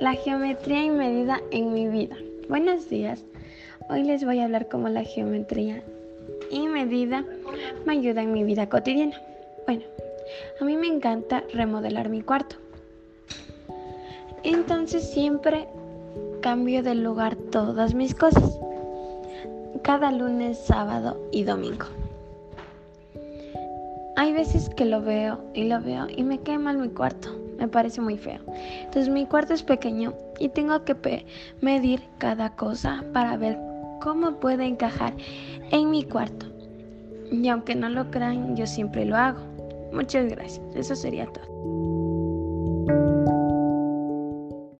la geometría y medida en mi vida. Buenos días. Hoy les voy a hablar cómo la geometría y medida me ayuda en mi vida cotidiana. Bueno, a mí me encanta remodelar mi cuarto. Entonces siempre cambio de lugar todas mis cosas. Cada lunes, sábado y domingo. Hay veces que lo veo y lo veo y me quema en mi cuarto. Me parece muy feo. Entonces mi cuarto es pequeño y tengo que medir cada cosa para ver cómo puede encajar en mi cuarto. Y aunque no lo crean, yo siempre lo hago. Muchas gracias. Eso sería todo.